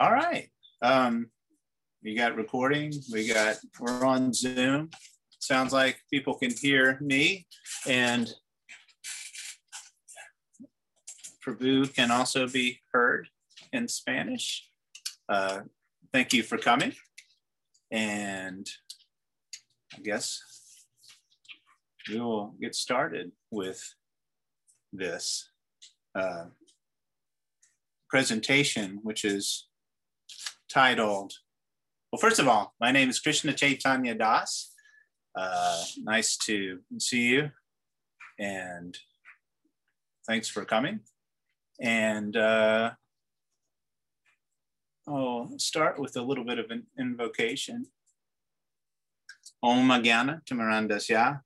All right. Um, we got recording. We got we're on Zoom. Sounds like people can hear me, and Prabhu can also be heard in Spanish. Uh, thank you for coming, and I guess we will get started with this uh, presentation, which is titled, well, first of all, my name is Krishna Chaitanya Das. Uh, nice to see you and thanks for coming. And uh, I'll start with a little bit of an invocation. Om Agana Timarandasya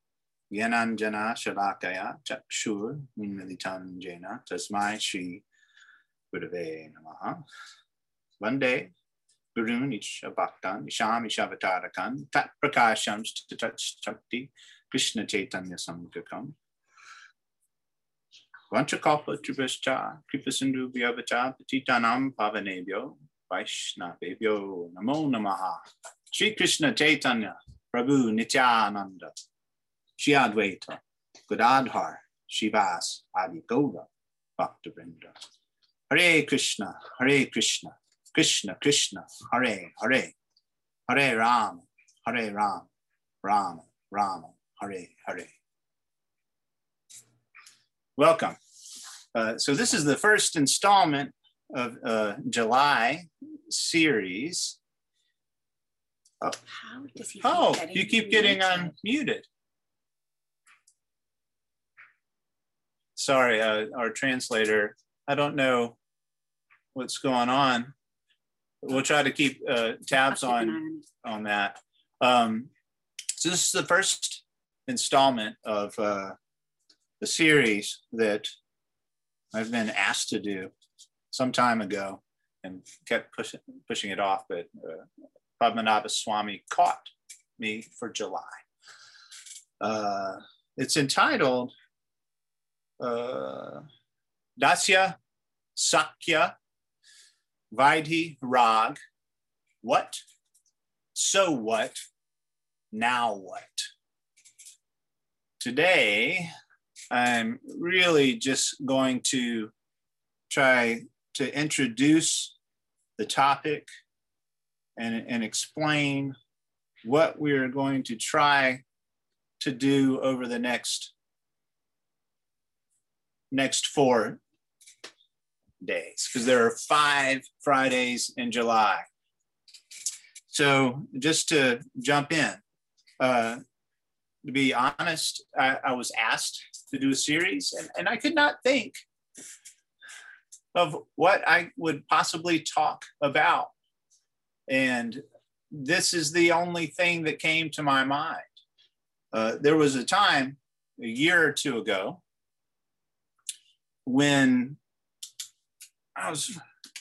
Yananjana Shalakaya Chakshur Minmilitan Jena Tasmai Shri Gurave Namaha. Vande Gurun Isha Bhaktan Isham Ishavatarakan Tat Prakasham Tat Shakti Krishna Chaitanya Samgakam. Vanchakalpa Tribhascha Kripa Sindhu Vyavacha Patitanam Pavanebhyo Vaishnavebhyo Namo Namaha. Sri Krishna Chaitanya Prabhu Nityananda Shri Advaita Gadadhar Shivas Adi Gaura Bhaktivinoda Hare Krishna, Hare Krishna, Krishna Krishna, Hare Hare, Hare Ram, Hare Ram, Ram Ram, Hare Hare. Welcome. Uh, so this is the first installment of uh, July series. How does he? Oh, you keep getting unmuted. Sorry, uh, our translator. I don't know what's going on. We'll try to keep uh, tabs I'll keep an on on on that. Um, so this is the first installment of uh, the series that I've been asked to do some time ago and kept pushing pushing it off, but uh, Padmanabha Swami caught me for July. Uh, it's entitled uh, Dasya Sakya Vaidhi Rag. What? So what? Now what? Today, I'm really just going to try to introduce the topic and, and explain what we're going to try to do over the next next four days because there are five Fridays in July. So just to jump in, uh, to be honest, I, I was asked to do a series and, and I could not think of what I would possibly talk about. And this is the only thing that came to my mind. Uh, there was a time a year or two ago when I was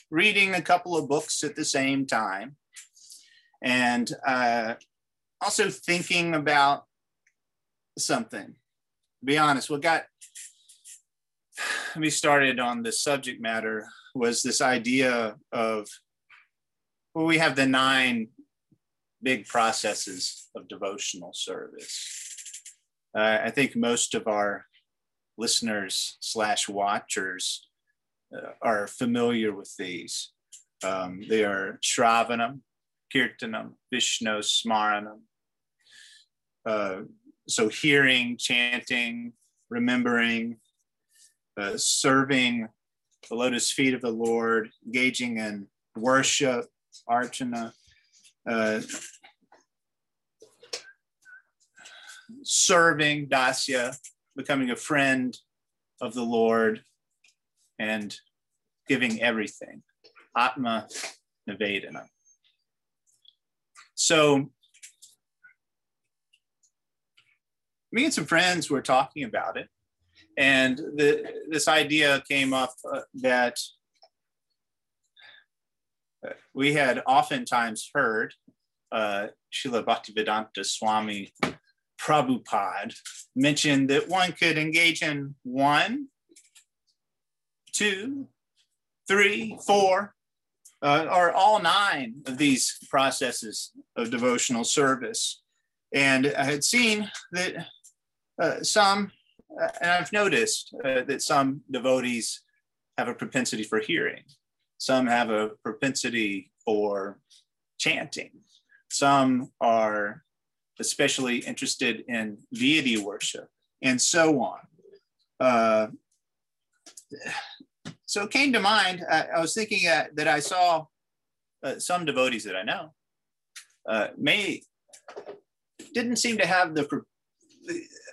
reading a couple of books at the same time and uh, also thinking about something. To be honest, what got me started on this subject matter was this idea of well, we have the nine big processes of devotional service. Uh, I think most of our listeners slash watchers are familiar with these. Um, they are Shravanam, Kirtanam, Vishnu Smaranam. Uh, so hearing, chanting, remembering, uh, serving the lotus feet of the Lord, engaging in worship, archana, uh, serving dasya, becoming a friend of the Lord, and giving everything. Atma Nivedana. So, me and some friends were talking about it, and the, this idea came up uh, that we had oftentimes heard uh, Srila Bhaktivedanta Swami Prabhupada mention that one could engage in one, two, three, four, uh, are all nine of these processes of devotional service. And I had seen that uh, some, uh, and I've noticed uh, that some devotees have a propensity for hearing, some have a propensity for chanting, some are especially interested in deity worship, and so on. Uh, so it came to mind, I, I was thinking uh, that I saw uh, some devotees that I know uh, may didn't seem to have the,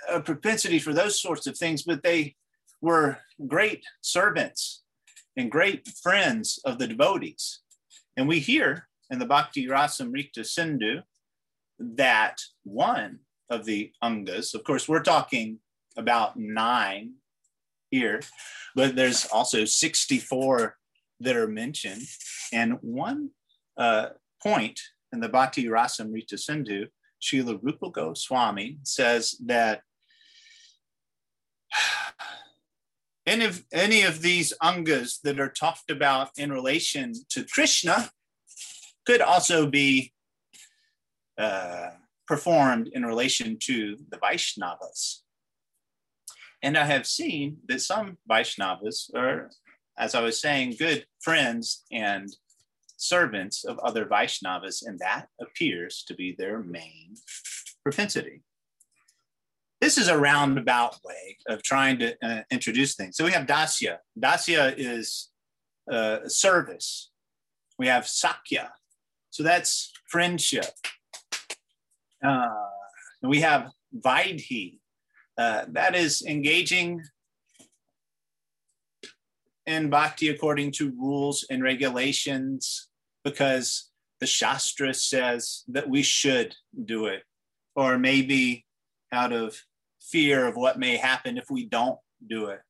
a propensity for those sorts of things, but they were great servants and great friends of the devotees. And we hear in the Bhakti Rasamrita Sindhu that one of the Angas, of course, we're talking about nine here, but there's also 64 that are mentioned. And one uh, point in the Bhakti Rasamrita Sindhu, Srila Rupa Goswami says that any of, any of these angas that are talked about in relation to Krishna could also be uh, performed in relation to the Vaishnavas. And I have seen that some Vaishnavas are, as I was saying, good friends and servants of other Vaishnavas, and that appears to be their main propensity. This is a roundabout way of trying to uh, introduce things. So we have Dasya. Dasya is uh, service. We have Sakya. So that's friendship. Uh, we have Vaidhi. Uh, that is engaging in bhakti according to rules and regulations because the Shastra says that we should do it, or maybe out of fear of what may happen if we don't do it,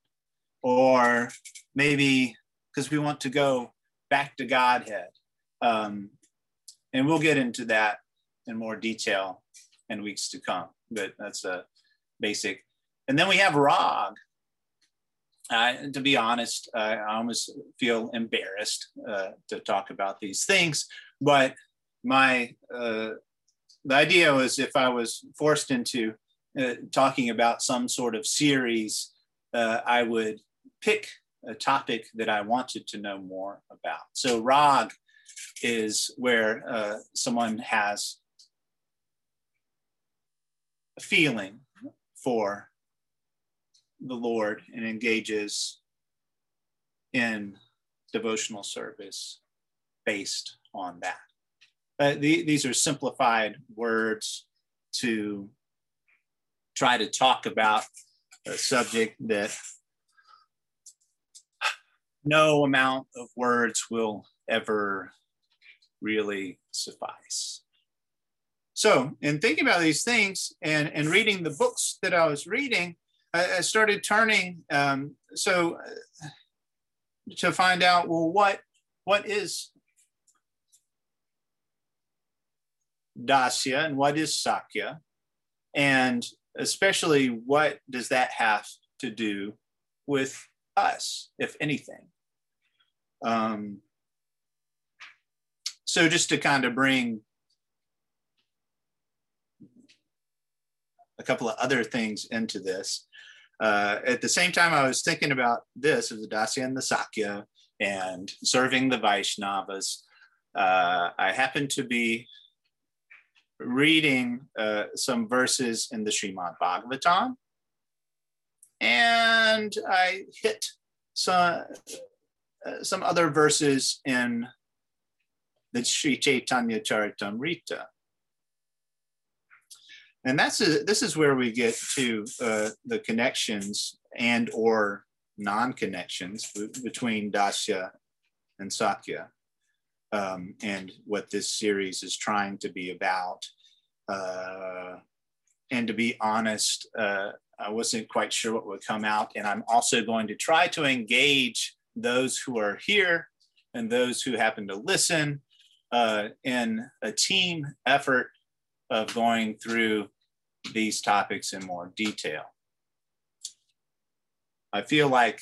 or maybe because we want to go back to Godhead. Um, and we'll get into that in more detail in weeks to come, but that's a basic. And then we have Rag. Uh, to be honest, I almost feel embarrassed uh, to talk about these things, but my uh, the idea was if I was forced into uh, talking about some sort of series, uh, I would pick a topic that I wanted to know more about. So Rag is where uh, someone has a feeling for the Lord and engages in devotional service based on that. Uh, the, these are simplified words to try to talk about a subject that no amount of words will ever really suffice. So, in thinking about these things and, and reading the books that I was reading, I, I started turning um, so uh, to find out well what what is dasya and what is sakya, and especially what does that have to do with us, if anything. Um, so just to kind of bring a couple of other things into this. Uh, at the same time, I was thinking about this of the Dasya and the Sakya and serving the Vaishnavas. Uh, I happened to be reading uh, some verses in the Srimad Bhagavatam, and I hit some, uh, some other verses in the Sri Chaitanya Charitamrita. And that's a, this is where we get to uh, the connections and or non-connections between Dasya and Sakya um, and what this series is trying to be about. Uh, and to be honest, uh, I wasn't quite sure what would come out. And I'm also going to try to engage those who are here and those who happen to listen uh, in a team effort of going through these topics in more detail. I feel like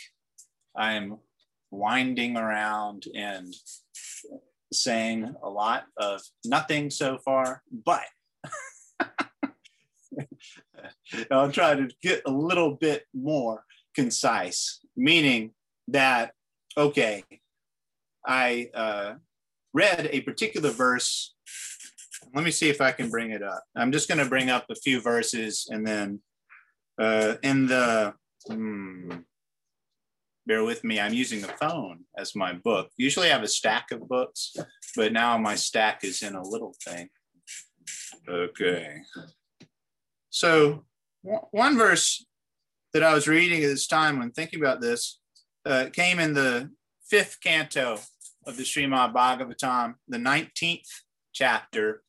I'm winding around and saying a lot of nothing so far, but I'll try to get a little bit more concise, meaning that, okay, I uh, read a particular verse. Let me see if I can bring it up. I'm just going to bring up a few verses and then uh, in the, hmm, bear with me, I'm using the phone as my book. Usually I have a stack of books, but now my stack is in a little thing. Okay. So one verse that I was reading at this time when thinking about this uh, came in the fifth canto of the Srimad Bhagavatam, the 19th chapter,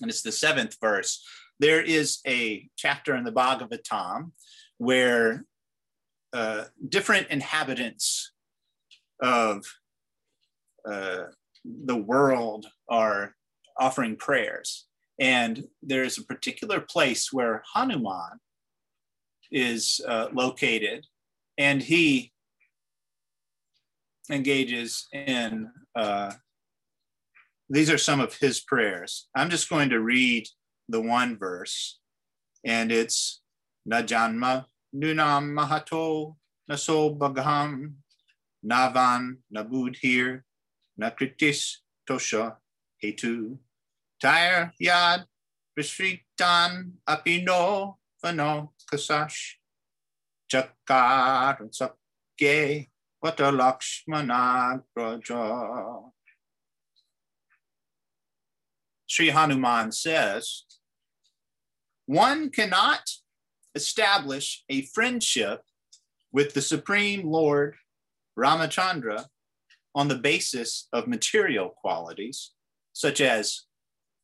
and it's the seventh verse. There is a chapter in the Bhagavatam where uh, different inhabitants of uh, the world are offering prayers. And there's a particular place where Hanuman is uh, located, and he engages in uh, these are some of his prayers. I'm just going to read the one verse, and it's Najanma Nunam Mahato Naso Bhagam Navan Nabudhir Nakritis Tosha Hetu Tire Yad Vishritan Apino Vano Kasash Chakar Sakye Vata Lakshmana Braja. Sri Hanuman says, one cannot establish a friendship with the Supreme Lord Ramachandra on the basis of material qualities, such as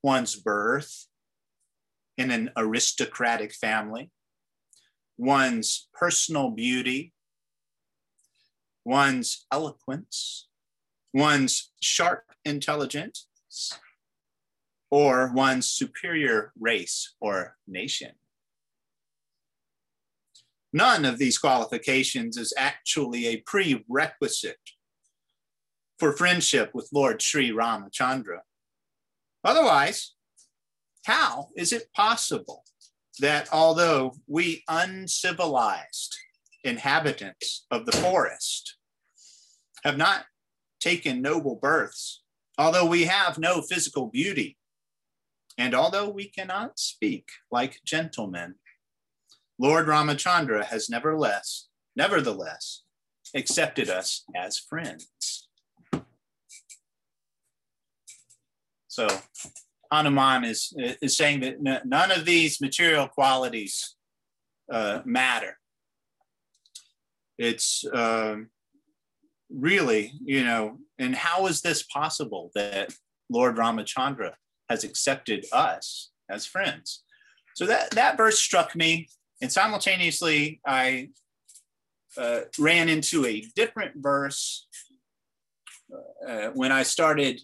one's birth in an aristocratic family, one's personal beauty, one's eloquence, one's sharp intelligence, or one's superior race or nation. None of these qualifications is actually a prerequisite for friendship with Lord Sri Ramachandra. Otherwise, how is it possible that although we uncivilized inhabitants of the forest have not taken noble births, although we have no physical beauty, and although we cannot speak like gentlemen, Lord Ramachandra has nevertheless, nevertheless accepted us as friends. So Hanuman is, is saying that none of these material qualities uh, matter. It's uh, really, you know, and how is this possible that Lord Ramachandra has accepted us as friends? So that, that verse struck me, and simultaneously, I uh, ran into a different verse uh, when I started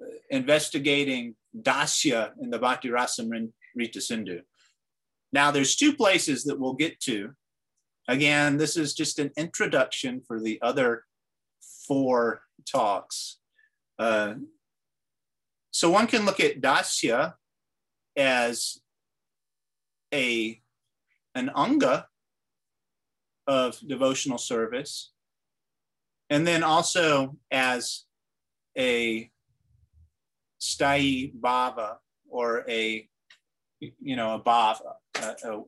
uh, investigating Dasya in the Bhakti Rasamrita Sindhu. Now, there's two places that we'll get to. Again, this is just an introduction for the other four talks. Uh, so one can look at Dasya as a an anga of devotional service, and then also as a stai bhava or a you know a bhava. Uh,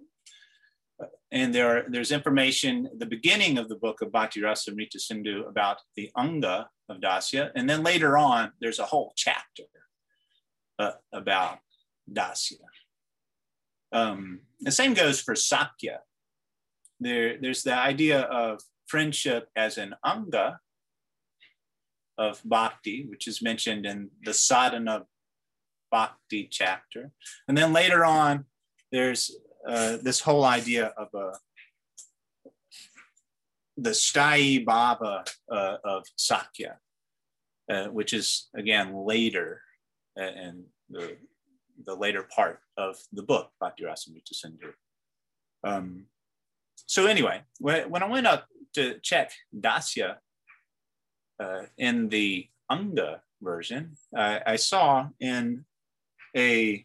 and there there's information at the beginning of the book of Bhakti Rasamrita Sindhu about the anga of dasya, and then later on there's a whole chapter uh, about dasya. Um, the same goes for sakya. There, there's the idea of friendship as an anga of bhakti, which is mentioned in the sadhana bhakti chapter. And then later on, there's uh, this whole idea of a the Stai Bhava uh, of Sakya, uh, which is again later in the, the later part of the book, Bhakti Rasamrita Sindhu. Um, so anyway, when, I went up to check Dasya uh, in the Anga version, uh, I saw in a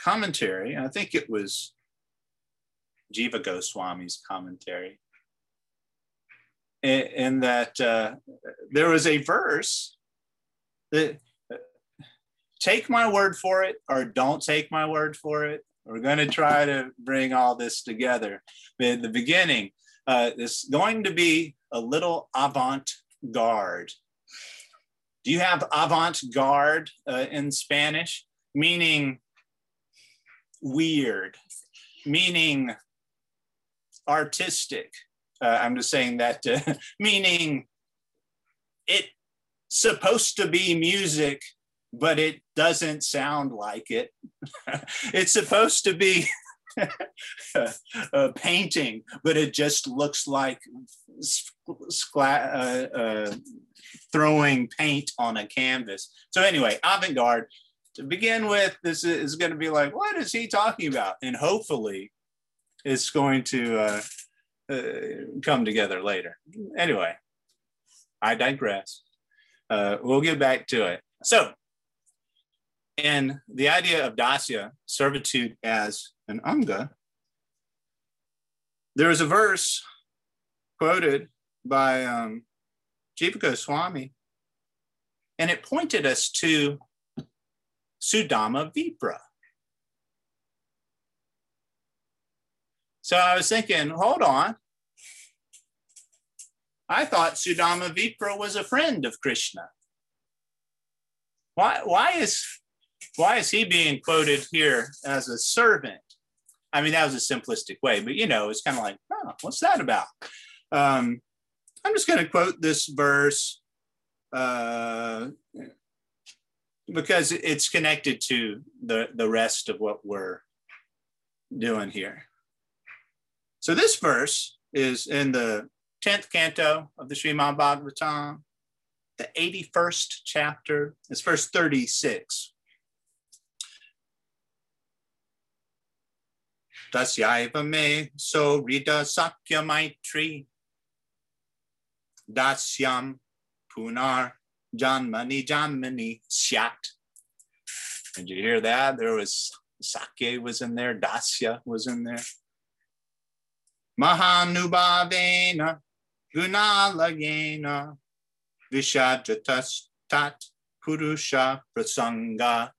commentary, I think it was Jiva Goswami's commentary, in, in that uh, there was a verse that take my word for it or don't take my word for it. We're going to try to bring all this together. But in the beginning, uh, it's going to be a little avant garde. Do you have avant garde uh, in Spanish? Meaning weird, meaning artistic. Uh, I'm just saying that, uh, meaning it's supposed to be music, but it doesn't sound like it. it's supposed to be a painting, but it just looks like uh, uh, throwing paint on a canvas. So anyway, avant-garde. To begin with, this is going to be like, what is he talking about? And hopefully, it's going to uh, uh, come together later. Anyway, I digress. Uh, we'll get back to it. So, and the idea of dasya, servitude as an anga, there is a verse quoted by um, Jiva Goswami, and it pointed us to Sudama Vipra. So I was thinking, hold on. I thought Sudama Vipra was a friend of Krishna. Why, why, is, why is he being quoted here as a servant? I mean, that was a simplistic way, but you know, it's kind of like, oh, what's that about? Um, I'm just going to quote this verse uh, because it's connected to the, the rest of what we're doing here. So this verse is in the 10th canto of the Srimad Bhagavatam, the 81st chapter. It's verse 36. Dasyaiva me so rida sakya maitri dasyam punar janmani janmani syat. Did you hear that? There was Sakya was in there, Dasya was in there. Mahanubhavena gunalagena vishajatas tat purusha prasanga.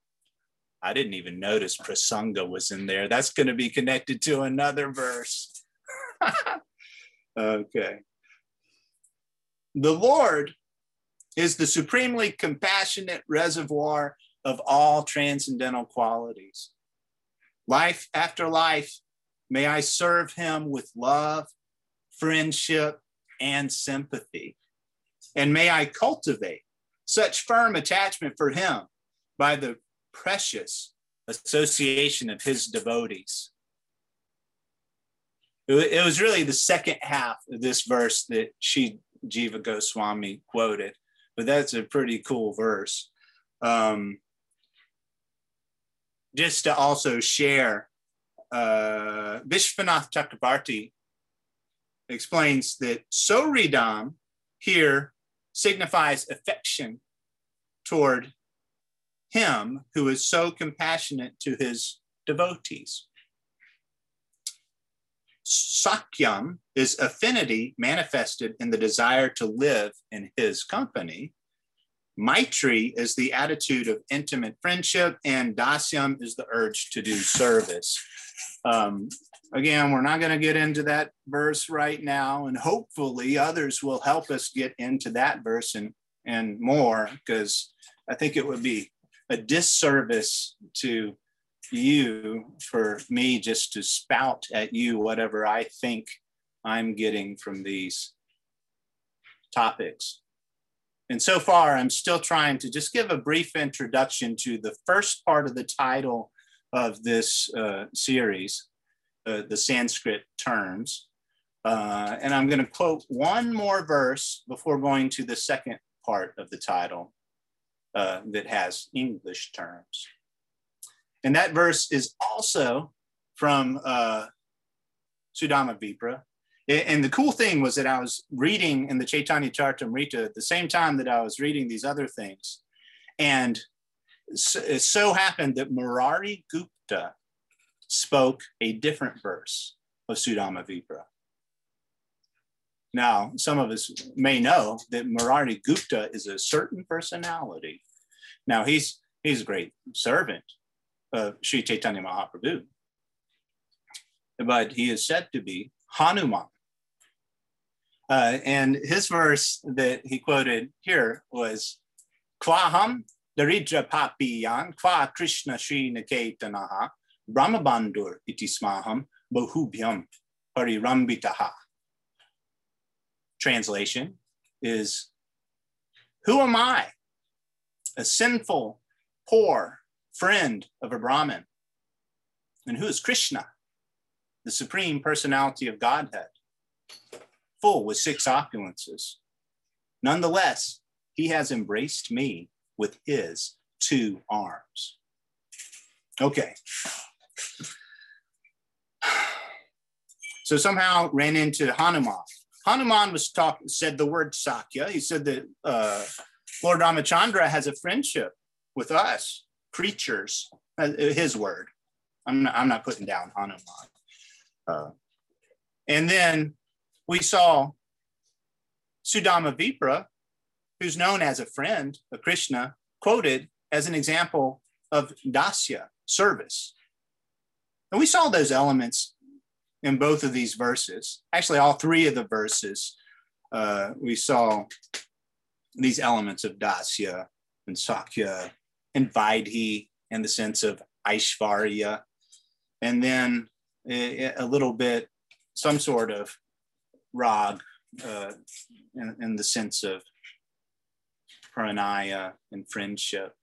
I didn't even notice prasanga was in there. That's going to be connected to another verse. okay. The Lord is the supremely compassionate reservoir of all transcendental qualities. Life after life, may I serve him with love, friendship, and sympathy. And may I cultivate such firm attachment for him by the precious association of his devotees. It was really the second half of this verse that she Jiva Goswami quoted, but that's a pretty cool verse. Um, just to also share, uh, Vishwanath Chakrabarti explains that Soridam here signifies affection toward him who is so compassionate to his devotees. Sakyam is affinity manifested in the desire to live in his company. Maitri is the attitude of intimate friendship, and Dasyam is the urge to do service. Um, again, we're not going to get into that verse right now, and hopefully others will help us get into that verse and, and more, because I think it would be a disservice to you for me just to spout at you whatever I think I'm getting from these topics. And so far, I'm still trying to just give a brief introduction to the first part of the title of this uh, series, the Sanskrit terms. Uh, and I'm going to quote one more verse before going to the second part of the title uh, that has English terms. And that verse is also from uh, Sudama Vipra. And the cool thing was that I was reading in the Chaitanya Charitamrita at the same time that I was reading these other things. And it so happened that Murari Gupta spoke a different verse of Sudama Vipra. Now, some of us may know that Murari Gupta is a certain personality. Now, he's he's a great servant of Sri Chaitanya Mahaprabhu, but he is said to be Hanuman. Uh, and his verse that he quoted here was Kwaham Daridra Papiyan Kwa Krishna Sri Niketanaha Brahmabandur iti smaham bahubhyam parirambitaha. Translation is Who am I? A sinful, poor friend of a Brahmin. And who is Krishna? The supreme personality of Godhead, full with six opulences. Nonetheless, he has embraced me with his two arms. Okay. So somehow ran into Hanuman. Hanuman was talk said the word Sakya. He said that uh, Lord Ramachandra has a friendship with us creatures. Uh, his word. I'm not, I'm not putting down Hanuman. Uh, and then we saw Sudama Vipra, who's known as a friend of Krishna, quoted as an example of dasya, service. And we saw those elements in both of these verses. Actually, all three of the verses, uh, we saw these elements of dasya and sakya and vaidhi in the sense of aishvarya. And then a, little bit, some sort of rag uh, in, in the sense of pranaya and friendship.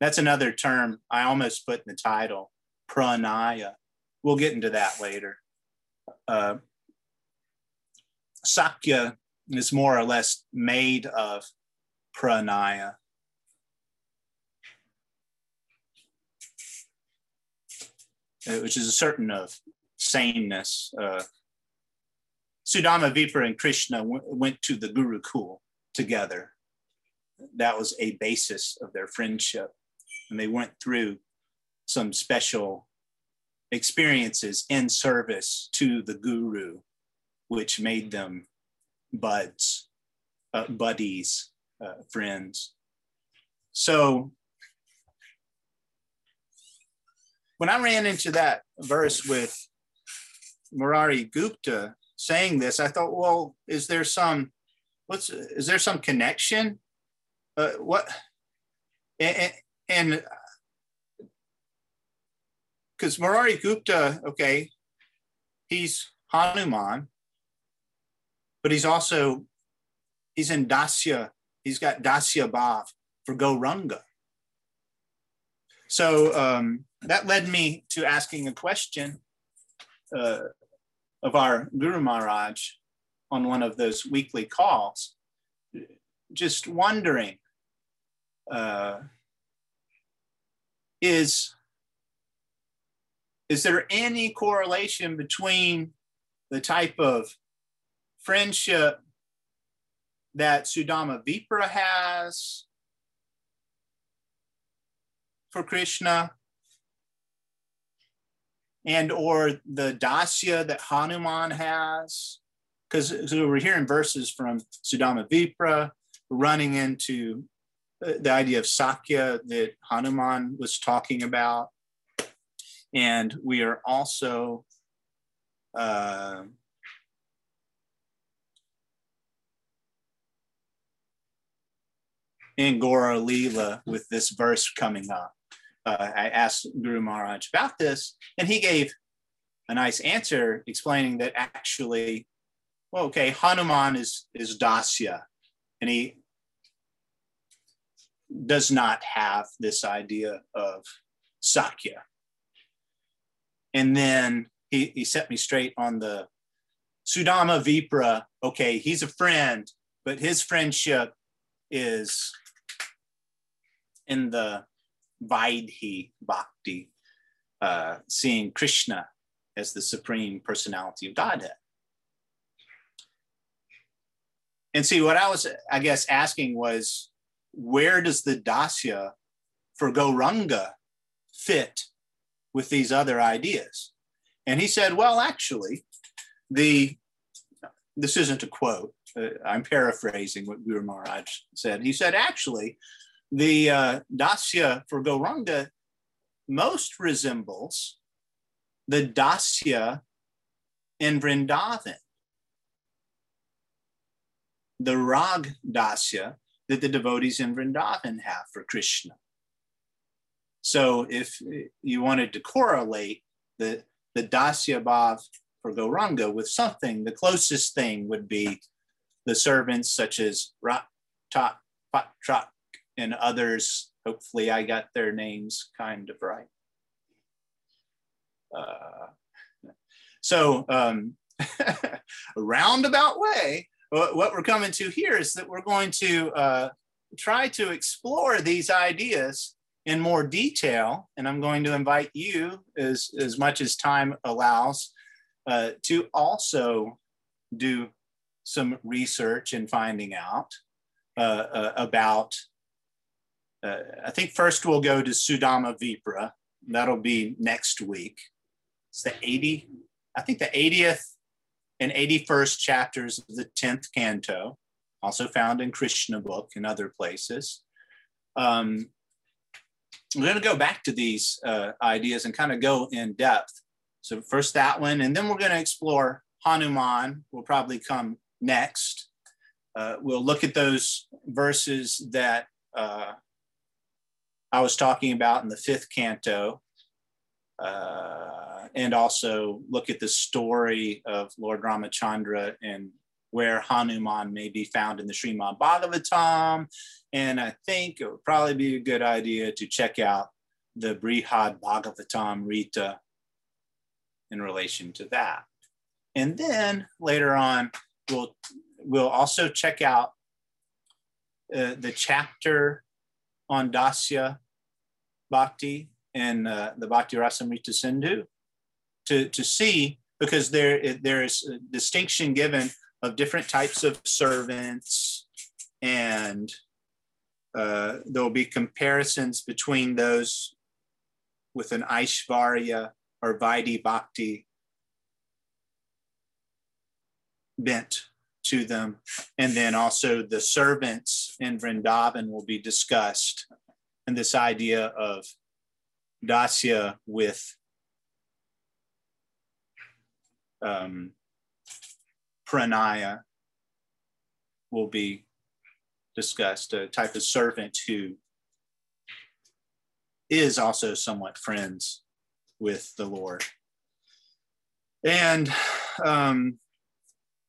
That's another term I almost put in the title, pranaya. We'll get into that later. Uh, Sakya is more or less made of pranaya. Uh, which is a certain of sameness. Uh, Sudama Vipra and Krishna went to the Gurukul together. That was a basis of their friendship. And they went through some special experiences in service to the guru, which made them buds, uh, buddies, uh, friends. So when I ran into that verse with Murari Gupta saying this, I thought, well, is there some what's is there some connection? Uh, what and, and because Murari Gupta, okay, he's Hanuman, but he's also he's in Dasya. He's got Dasya Bhav for Gauranga. So um, that led me to asking a question uh, of our Guru Maharaj on one of those weekly calls, just wondering uh, is is there any correlation between the type of friendship that Sudama Vipra has for Krishna and or the dasya that Hanuman has because so we're hearing verses from Sudama Vipra running into uh, the idea of Sakya that Hanuman was talking about. And we are also uh, in Gora Leela with this verse coming up. Uh, I asked Guru Maharaj about this, and he gave a nice answer explaining that actually well, okay, Hanuman is is Dasya, and he does not have this idea of Sakya. And then he, he set me straight on the Sudama Vipra. Okay, he's a friend, but his friendship is in the Vaidhi Bhakti, uh, seeing Krishna as the supreme personality of Godhead. And see, what I was, I guess, asking was where does the Dasya for Gauranga fit with these other ideas? And he said, well, actually, the this isn't a quote. Uh, I'm paraphrasing what Guru Maharaj said. He said, actually, the uh, Dasya for Gauranga most resembles the Dasya in Vrindavan, the Rag Dasya that the devotees in Vrindavan have for Krishna. So if you wanted to correlate the, the Dasya Bhav for Gauranga with something, the closest thing would be the servants such as Rat, Patrak, and others. Hopefully, I got their names kind of right. Uh, so, um, a roundabout way, what we're coming to here is that we're going to uh, try to explore these ideas in more detail. And I'm going to invite you, as, as much as time allows, uh, to also do some research and finding out uh, uh, about. Uh, I think first we'll go to Sudama Vipra. That'll be next week. It's the 80, I think the 80th and 81st chapters of the 10th canto, also found in Krishna book and other places. Um, we're going to go back to these uh, ideas and kind of go in depth. So first that one, and then we're going to explore Hanuman will probably come next. Uh, we'll look at those verses that uh, I was talking about in the fifth canto, uh, and also look at the story of Lord Ramachandra and where Hanuman may be found in the Srimad Bhagavatam. And I think it would probably be a good idea to check out the Brihad Bhagavatamrita in relation to that. And then later on, we'll, we'll also check out uh, the chapter on Dasya Bhakti and uh, the Bhakti Rasamrita Sindhu to, to see, because there, there is a distinction given of different types of servants and uh, there'll be comparisons between those with an Aishvarya or Vaidhi Bhakti bent to them. And then also the servants in Vrindavan will be discussed. And this idea of Dasya with um, pranaya will be discussed, a type of servant who is also somewhat friends with the Lord. And um,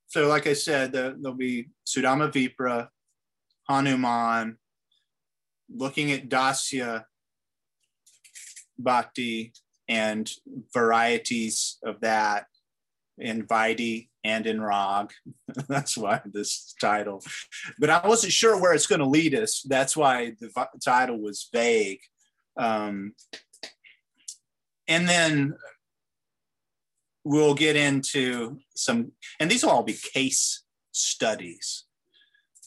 so, like I said, the, there'll be Sudama Vipra, Hanuman, looking at Dasya Bhakti and varieties of that in Vaidhi and in Rag. That's why this title. But I wasn't sure where it's going to lead us. That's why the title was vague. Um, and then we'll get into some, and these will all be case studies.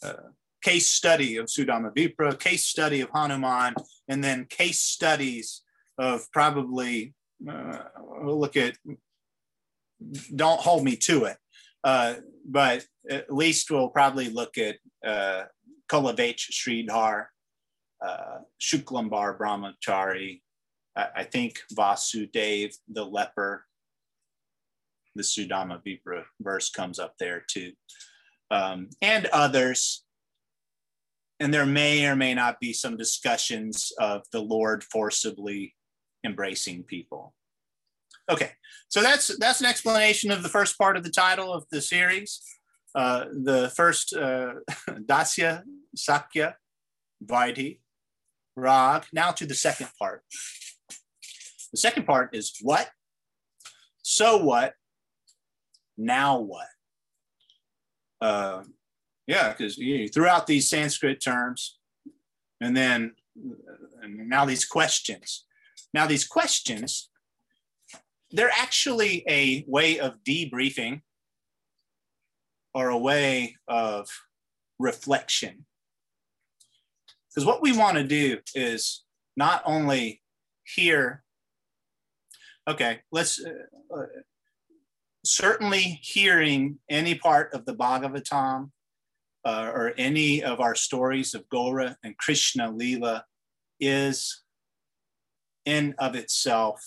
Uh, case study of Sudama Vipra, case study of Hanuman, and then case studies of probably, uh, we'll look at don't hold me to it. Uh, but at least we'll probably look at uh, Kholavecha Sridhar, uh, Shuklambar Brahmachari, I, I think Vasudev, the leper. The Sudama Vipra verse comes up there too. Um, and others. And there may or may not be some discussions of the Lord forcibly embracing people. Okay, so that's that's an explanation of the first part of the title of the series. Uh, the first uh, Dasya, Sakya, Vaidhi, Rag. Now to the second part. The second part is what, so what, now what. Uh, yeah, because you threw out these Sanskrit terms, and then and now these questions. Now these questions they're actually a way of debriefing or a way of reflection. Because what we want to do is not only hear, okay, let's uh, uh, certainly hearing any part of the Bhagavatam uh, or any of our stories of Gora and Krishna Lila is in of itself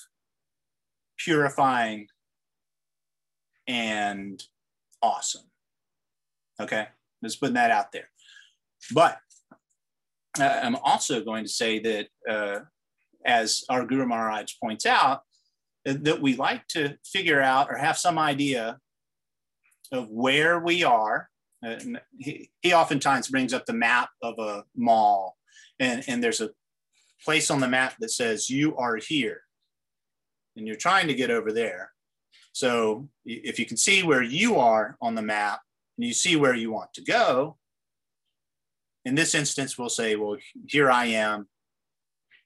purifying and awesome. Okay, just putting that out there. But uh, I'm also going to say that, uh, as our Guru Maharaj points out, that we like to figure out or have some idea of where we are. He, he oftentimes brings up the map of a mall, and, and there's a place on the map that says, You are here. And you're trying to get over there. So if you can see where you are on the map and you see where you want to go, in this instance, we'll say, Well, here I am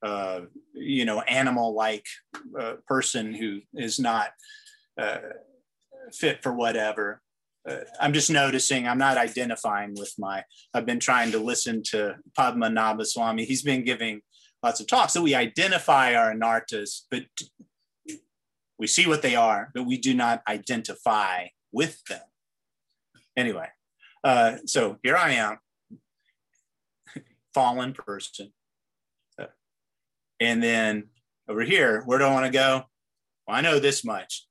uh, you know, animal-like uh, person who is not uh, fit for whatever. Uh, I'm just noticing. I'm not identifying with my. I've been trying to listen to Padmanabha Swami. He's been giving lots of talks. So we identify our anarthas, but we see what they are, but we do not identify with them. Anyway, uh, so here I am, fallen person and then over here, where do I want to go? Well, I know this much.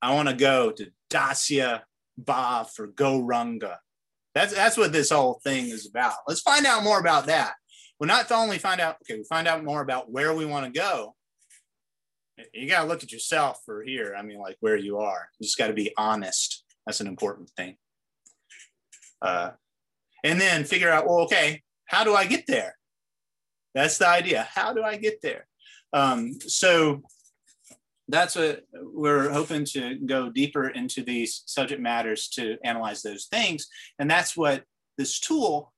I want to go to Dasya Bhav for Gauranga. That's that's what this whole thing is about. Let's find out more about that. We're not only find out, okay, we find out more about where we want to go. You got to look at yourself for here. I mean, like where you are. You just got to be honest. That's an important thing. Uh, and then figure out, well, okay, how do I get there? That's the idea. How do I get there? Um, so that's what we're hoping to go deeper into these subject matters to analyze those things. And that's what this tool,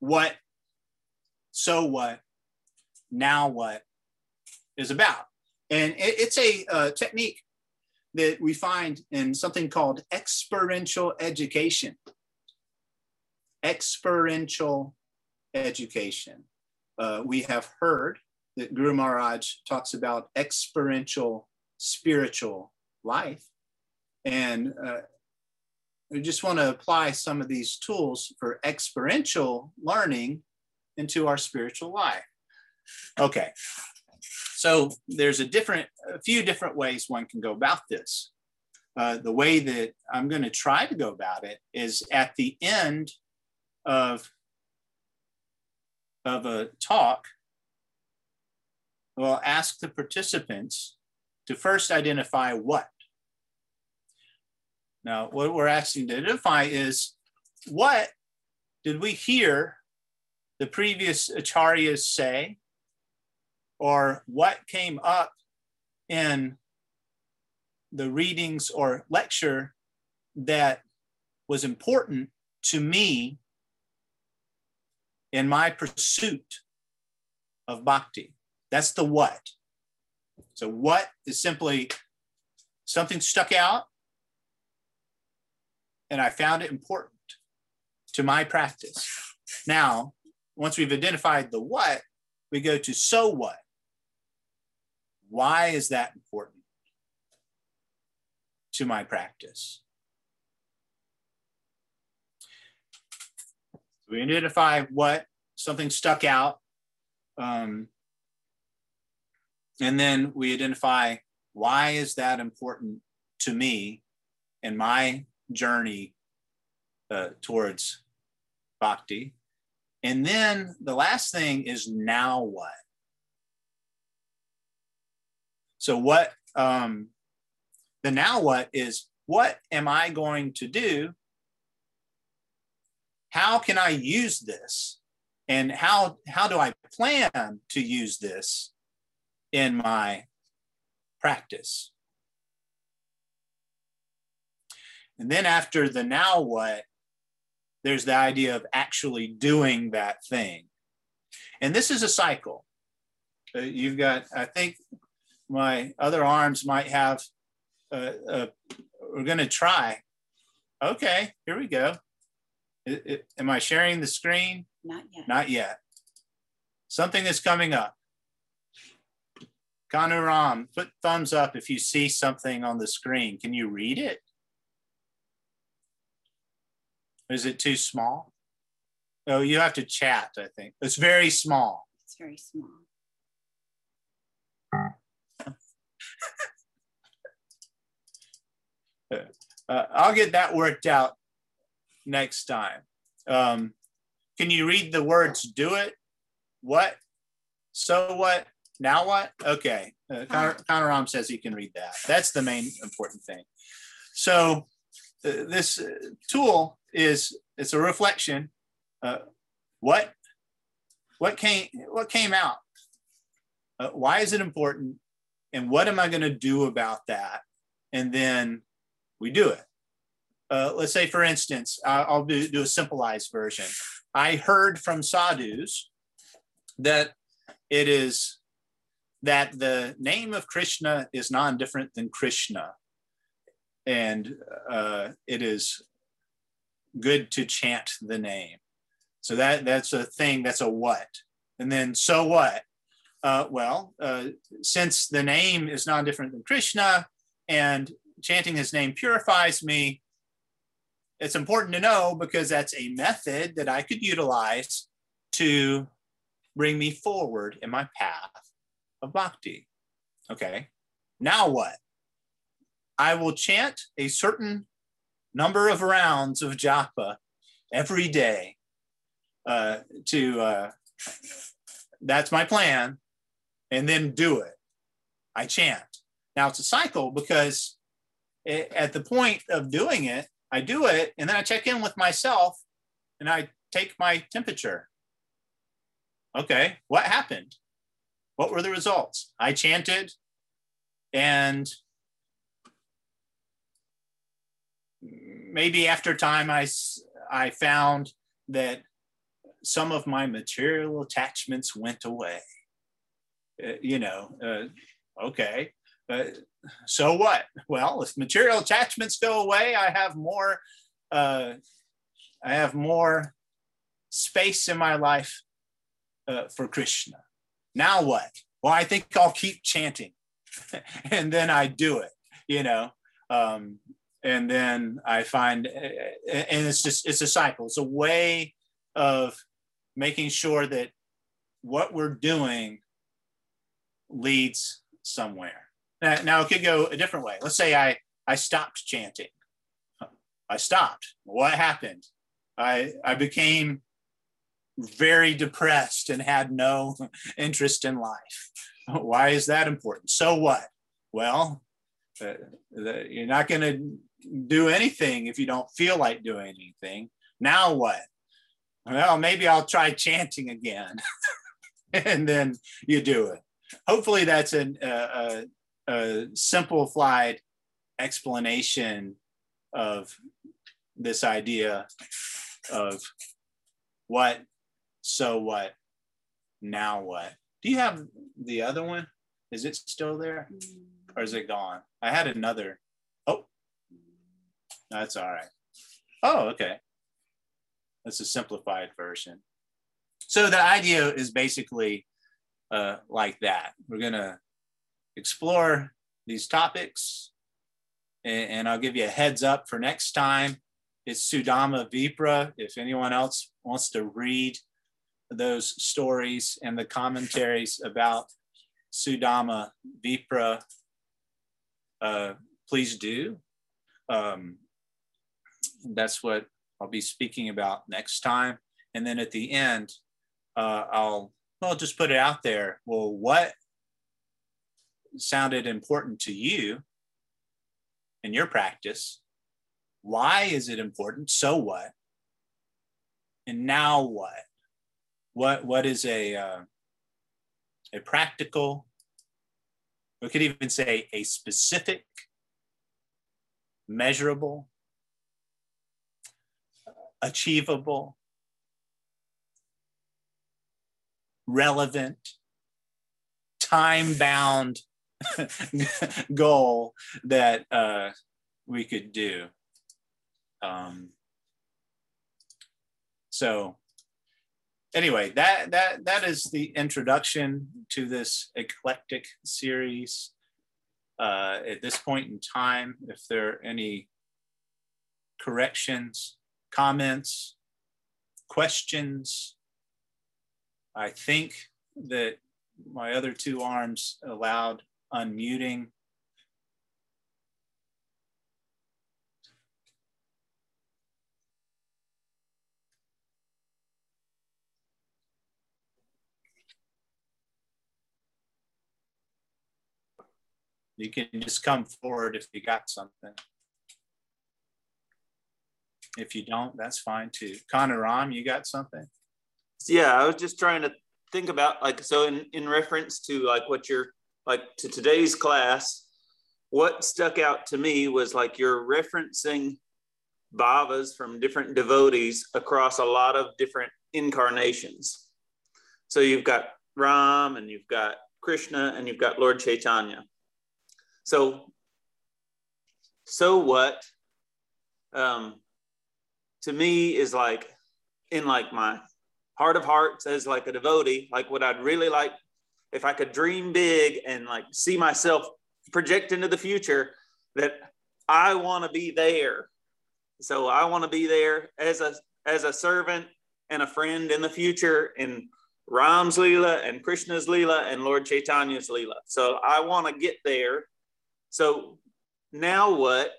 what, so what, now what, is about. And it, it's a uh, technique that we find in something called experiential education. Experiential education. Uh, we have heard that Guru Maharaj talks about experiential spiritual life. And uh, we just want to apply some of these tools for experiential learning into our spiritual life. Okay, so there's a different, a few different ways one can go about this. Uh, the way that I'm going to try to go about it is at the end of of a talk, we'll ask the participants to first identify what. Now, what we're asking to identify is what did we hear the previous acharyas say, or what came up in the readings or lecture that was important to me in my pursuit of bhakti. That's the what. So, what is simply something stuck out and I found it important to my practice. Now, once we've identified the what, we go to so what. Why is that important to my practice? we identify what something stuck out. Um, and then we identify why is that important to me in my journey uh, towards bhakti. And then the last thing is now what? So, what um, the now what is what am I going to do how can I use this? And how, how do I plan to use this in my practice? And then after the now what, there's the idea of actually doing that thing. And this is a cycle. Uh, you've got, I think, my other arms might have, uh, uh, we're going to try. Okay, here we go. It, it, am I sharing the screen? Not yet. Not yet. Something is coming up. Kanuram, put thumbs up if you see something on the screen. Can you read it? Is it too small? Oh, you have to chat, I think. It's very small. It's very small. Uh, I'll get that worked out next time. Um, can you read the words do it? What? So what? Now what? Okay. Uh, Connor, Connor Rom says he can read that. That's the main important thing. So uh, this uh, tool is it's a reflection. Uh, what what came what came out? Uh, why is it important? And what am I going to do about that? And then we do it. Uh, let's say, for instance, I'll do, do a simplified version. I heard from sadhus that it is that the name of Krishna is non-different than Krishna, and uh, it is good to chant the name. So that that's a thing. That's a what. And then so what? Uh, well, uh, since the name is non-different than Krishna, and chanting his name purifies me, it's important to know because that's a method that I could utilize to bring me forward in my path of bhakti. Okay, now what? I will chant a certain number of rounds of japa every day uh, to, uh, that's my plan, and then do it. I chant. Now it's a cycle because it, at the point of doing it, I do it, and then I check in with myself and I take my temperature. Okay, what happened? What were the results? I chanted and maybe after time I, I found that some of my material attachments went away. Uh, you know, uh, okay. Uh, so what? Well, if material attachments go away, I have more. Uh, I have more space in my life uh, for Krishna. Now what? Well, I think I'll keep chanting, and then I do it. You know, um, and then I find, and it's just it's a cycle. It's a way of making sure that what we're doing leads somewhere. Now, now it could go a different way. Let's say I I stopped chanting. I stopped. What happened? I I became very depressed and had no interest in life. Why is that important? So what? Well, uh, the, you're not going to do anything if you don't feel like doing anything. Now what? Well, maybe I'll try chanting again. and then you do it. Hopefully, that's a, a, uh, uh, a simplified explanation of this idea of what, so what, now what. Do you have the other one? Is it still there or is it gone? I had another. Oh, that's all right. Oh, okay. That's a simplified version. So the idea is basically uh, like that. We're going to explore these topics, and, and, I'll give you a heads up for next time. It's Sudama Vipra. If anyone else wants to read those stories and the commentaries about Sudama Vipra, uh, please do. Um, that's what I'll be speaking about next time. And then at the end, uh, I'll well just put it out there. Well, what sounded important to you in your practice? Why is it important? So what? And now what? What what is a uh, a practical? We could even say a specific, measurable, achievable, relevant, time bound goal that uh, we could do. Um, so anyway, that that that is the introduction to this eclectic series. Uh, at this point in time, if there are any corrections, comments, questions, I think that my other two arms allowed unmuting. You can just come forward if you got something. If you don't, that's fine too. Connor Ram, you got something? Yeah, I was just trying to think about like so in, in reference to like what you're like to today's class, what stuck out to me was like you're referencing bhavas from different devotees across a lot of different incarnations. So you've got Ram and you've got Krishna and you've got Lord Chaitanya. So, so what? Um, to me is like in like my heart of hearts as like a devotee, like what I'd really like if I could dream big and like see myself project into the future that I want to be there. So I want to be there as a as a servant and a friend in the future in Ram's Leela and Krishna's Leela and Lord Chaitanya's Leela. So I want to get there so now what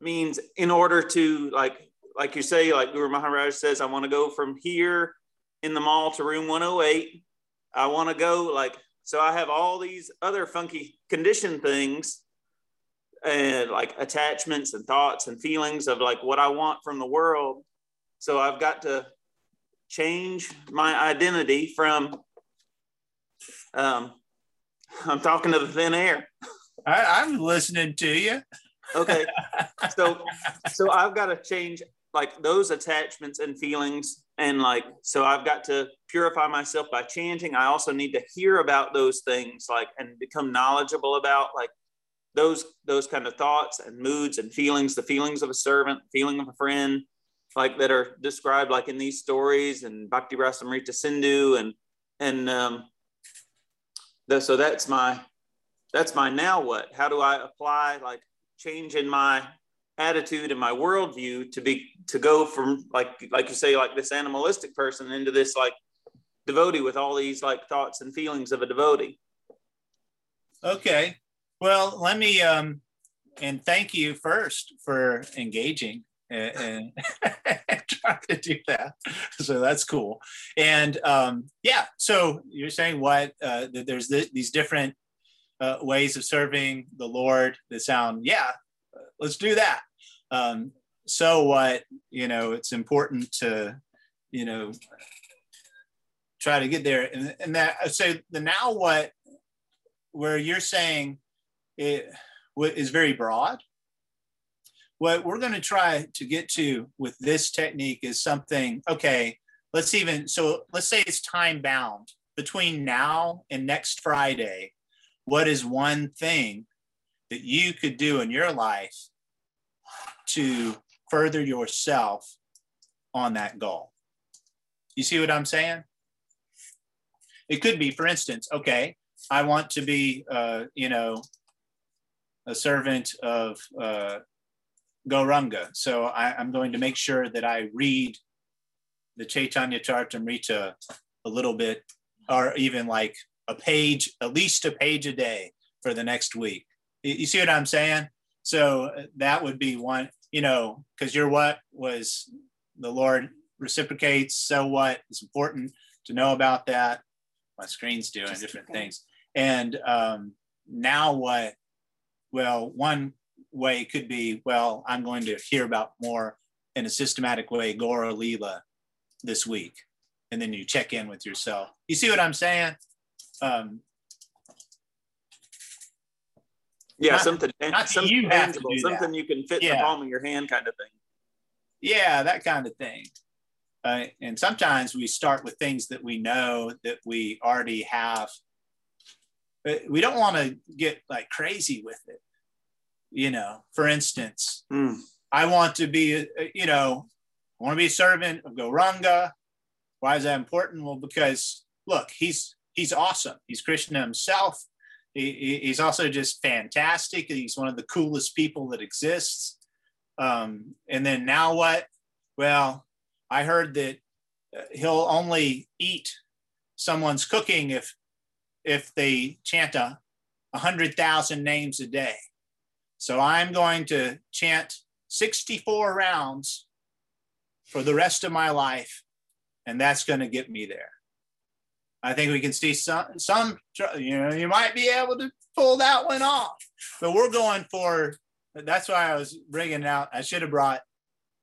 means in order to like like you say, like Guru Maharaj says, I want to go from here in the mall to room 108. I want to go like so I have all these other funky condition things and like attachments and thoughts and feelings of like what I want from the world. So I've got to change my identity from um, I'm talking to the thin air. I, I'm listening to you. Okay. So so I've got to change like those attachments and feelings and like so I've got to purify myself by chanting. I also need to hear about those things like and become knowledgeable about like those those kind of thoughts and moods and feelings, the feelings of a servant, feeling of a friend, like that are described like in these stories and Bhakti Rasamrita Sindhu and and um the, so that's my that's my now what? How do I apply like change in my attitude and my worldview to be to go from like like you say like this animalistic person into this like devotee with all these like thoughts and feelings of a devotee. Okay. Well, let me um and thank you first for engaging and, and trying to do that. So that's cool. And um, yeah, so you're saying what? Uh, there's th- these different uh, ways of serving the Lord that sound, yeah, let's do that. Um, so what, you know, it's important to, you know, try to get there. And, and that, so the now what, where you're saying it is very broad. What we're going to try to get to with this technique is something, okay, let's even, so let's say it's time bound between now and next Friday what is one thing that you could do in your life to further yourself on that goal? You see what I'm saying? It could be, for instance, okay, I want to be, uh, you know, a servant of uh, Gauranga. So I, am going to make sure that I read the Chaitanya Charitamrita a little bit, or even like a page, at least a page a day for the next week. You see what I'm saying? So uh, that would be one, you know, because your what was the Lord reciprocates. So what is important to know about that? My screen's doing Just different things. And um, now what? Well, one way could be, well, I'm going to hear about more in a systematic way, Gaura Leela this week. And then you check in with yourself. You see what I'm saying? um, yeah, not, something, not something you tangible, something that. you can fit yeah. in the palm of your hand, kind of thing. Yeah, that kind of thing. Uh, and sometimes we start with things that we know that we already have But we don't want to get like crazy with it. You know, for instance, Mm. I want to be, a- a- you know, I want to be a servant of Gauranga. Why is that important? Well, because look, he's he's awesome. He's Krishna himself. He, he- he's also just fantastic. He's one of the coolest people that exists. Um, and then now what? Well, I heard that uh, he'll only eat someone's cooking if if they chant a hundred thousand names a day. So I'm going to chant 64 rounds for the rest of my life, and that's going to get me there. I think we can see some, some, you know, you might be able to pull that one off, but we're going for. That's why I was bringing out. I should have brought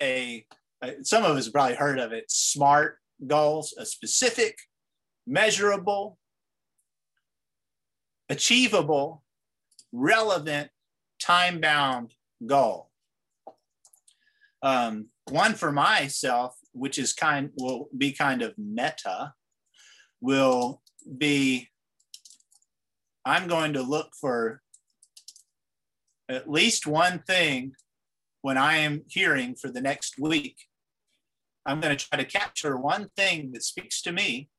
a. Some of us probably heard of it. Smart goals, a specific, measurable, achievable, relevant, time-bound goal. Um, one for myself, which is kind will be kind of meta, will be I'm going to look for at least one thing when I am hearing for the next week. I'm going to try to capture one thing that speaks to me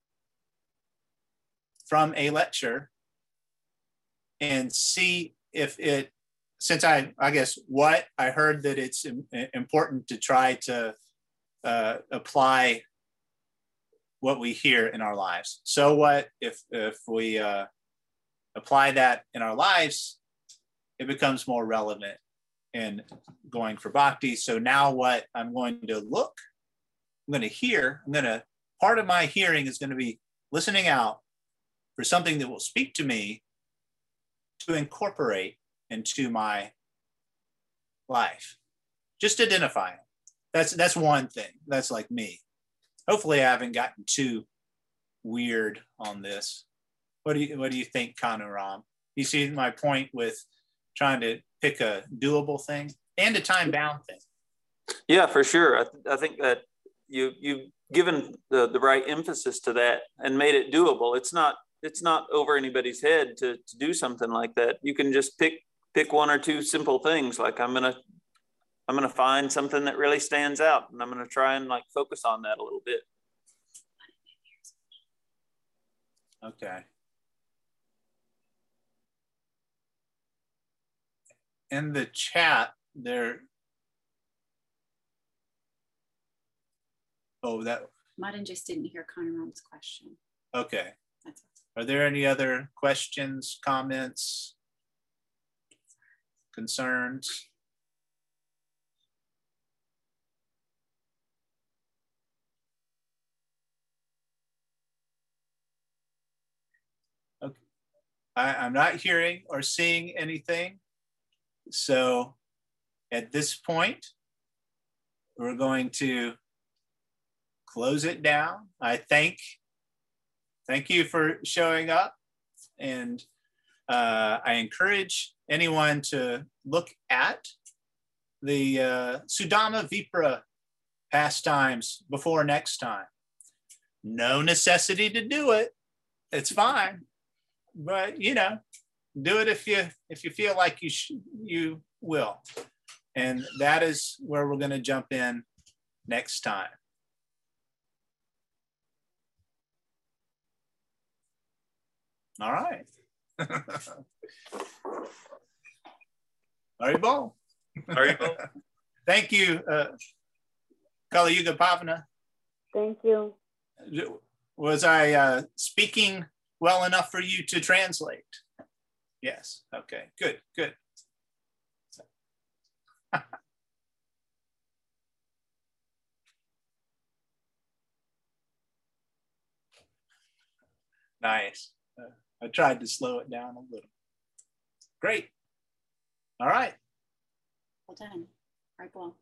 from a lecture and see if it since I, I guess what I heard that it's important to try to uh, apply what we hear in our lives. So what if if we uh, apply that in our lives, it becomes more relevant in going for bhakti. So now what I'm going to look, I'm going to hear, I'm going to part of my hearing is going to be listening out for something that will speak to me to incorporate into my life. Just identify it. That's that's one thing. That's like me. Hopefully, I haven't gotten too weird on this. What do you What do you think, Kanuram? You see my point with trying to pick a doable thing and a time bound thing. Yeah, for sure. I, th- I think that you you've given the, the right emphasis to that and made it doable. It's not it's not over anybody's head to, to do something like that. You can just pick pick one or two simple things. Like I'm gonna I'm gonna find something that really stands out, and I'm gonna try and like focus on that a little bit. Okay. In the chat, there. Oh, that Martin just didn't hear Conram's question. okay. That's Are there any other questions, comments, concerns? Okay. I, I'm not hearing or seeing anything. So at this point, we're going to close it down. I thank thank you for showing up. And uh, I encourage anyone to look at the uh, Sudama Vipra pastimes before next time. No necessity to do it. It's fine, but you know, do it if you if you feel like you sh- you will. And that is where we're going to jump in next time. All right. Haribol. Haribol. Thank you, uh, Kali Yuga Pavana. Thank you. Was I uh, speaking well enough for you to translate? Yes. Okay. Good. Good. nice. Uh, I tried to slow it down a little. Great. All right. well done. Right, well.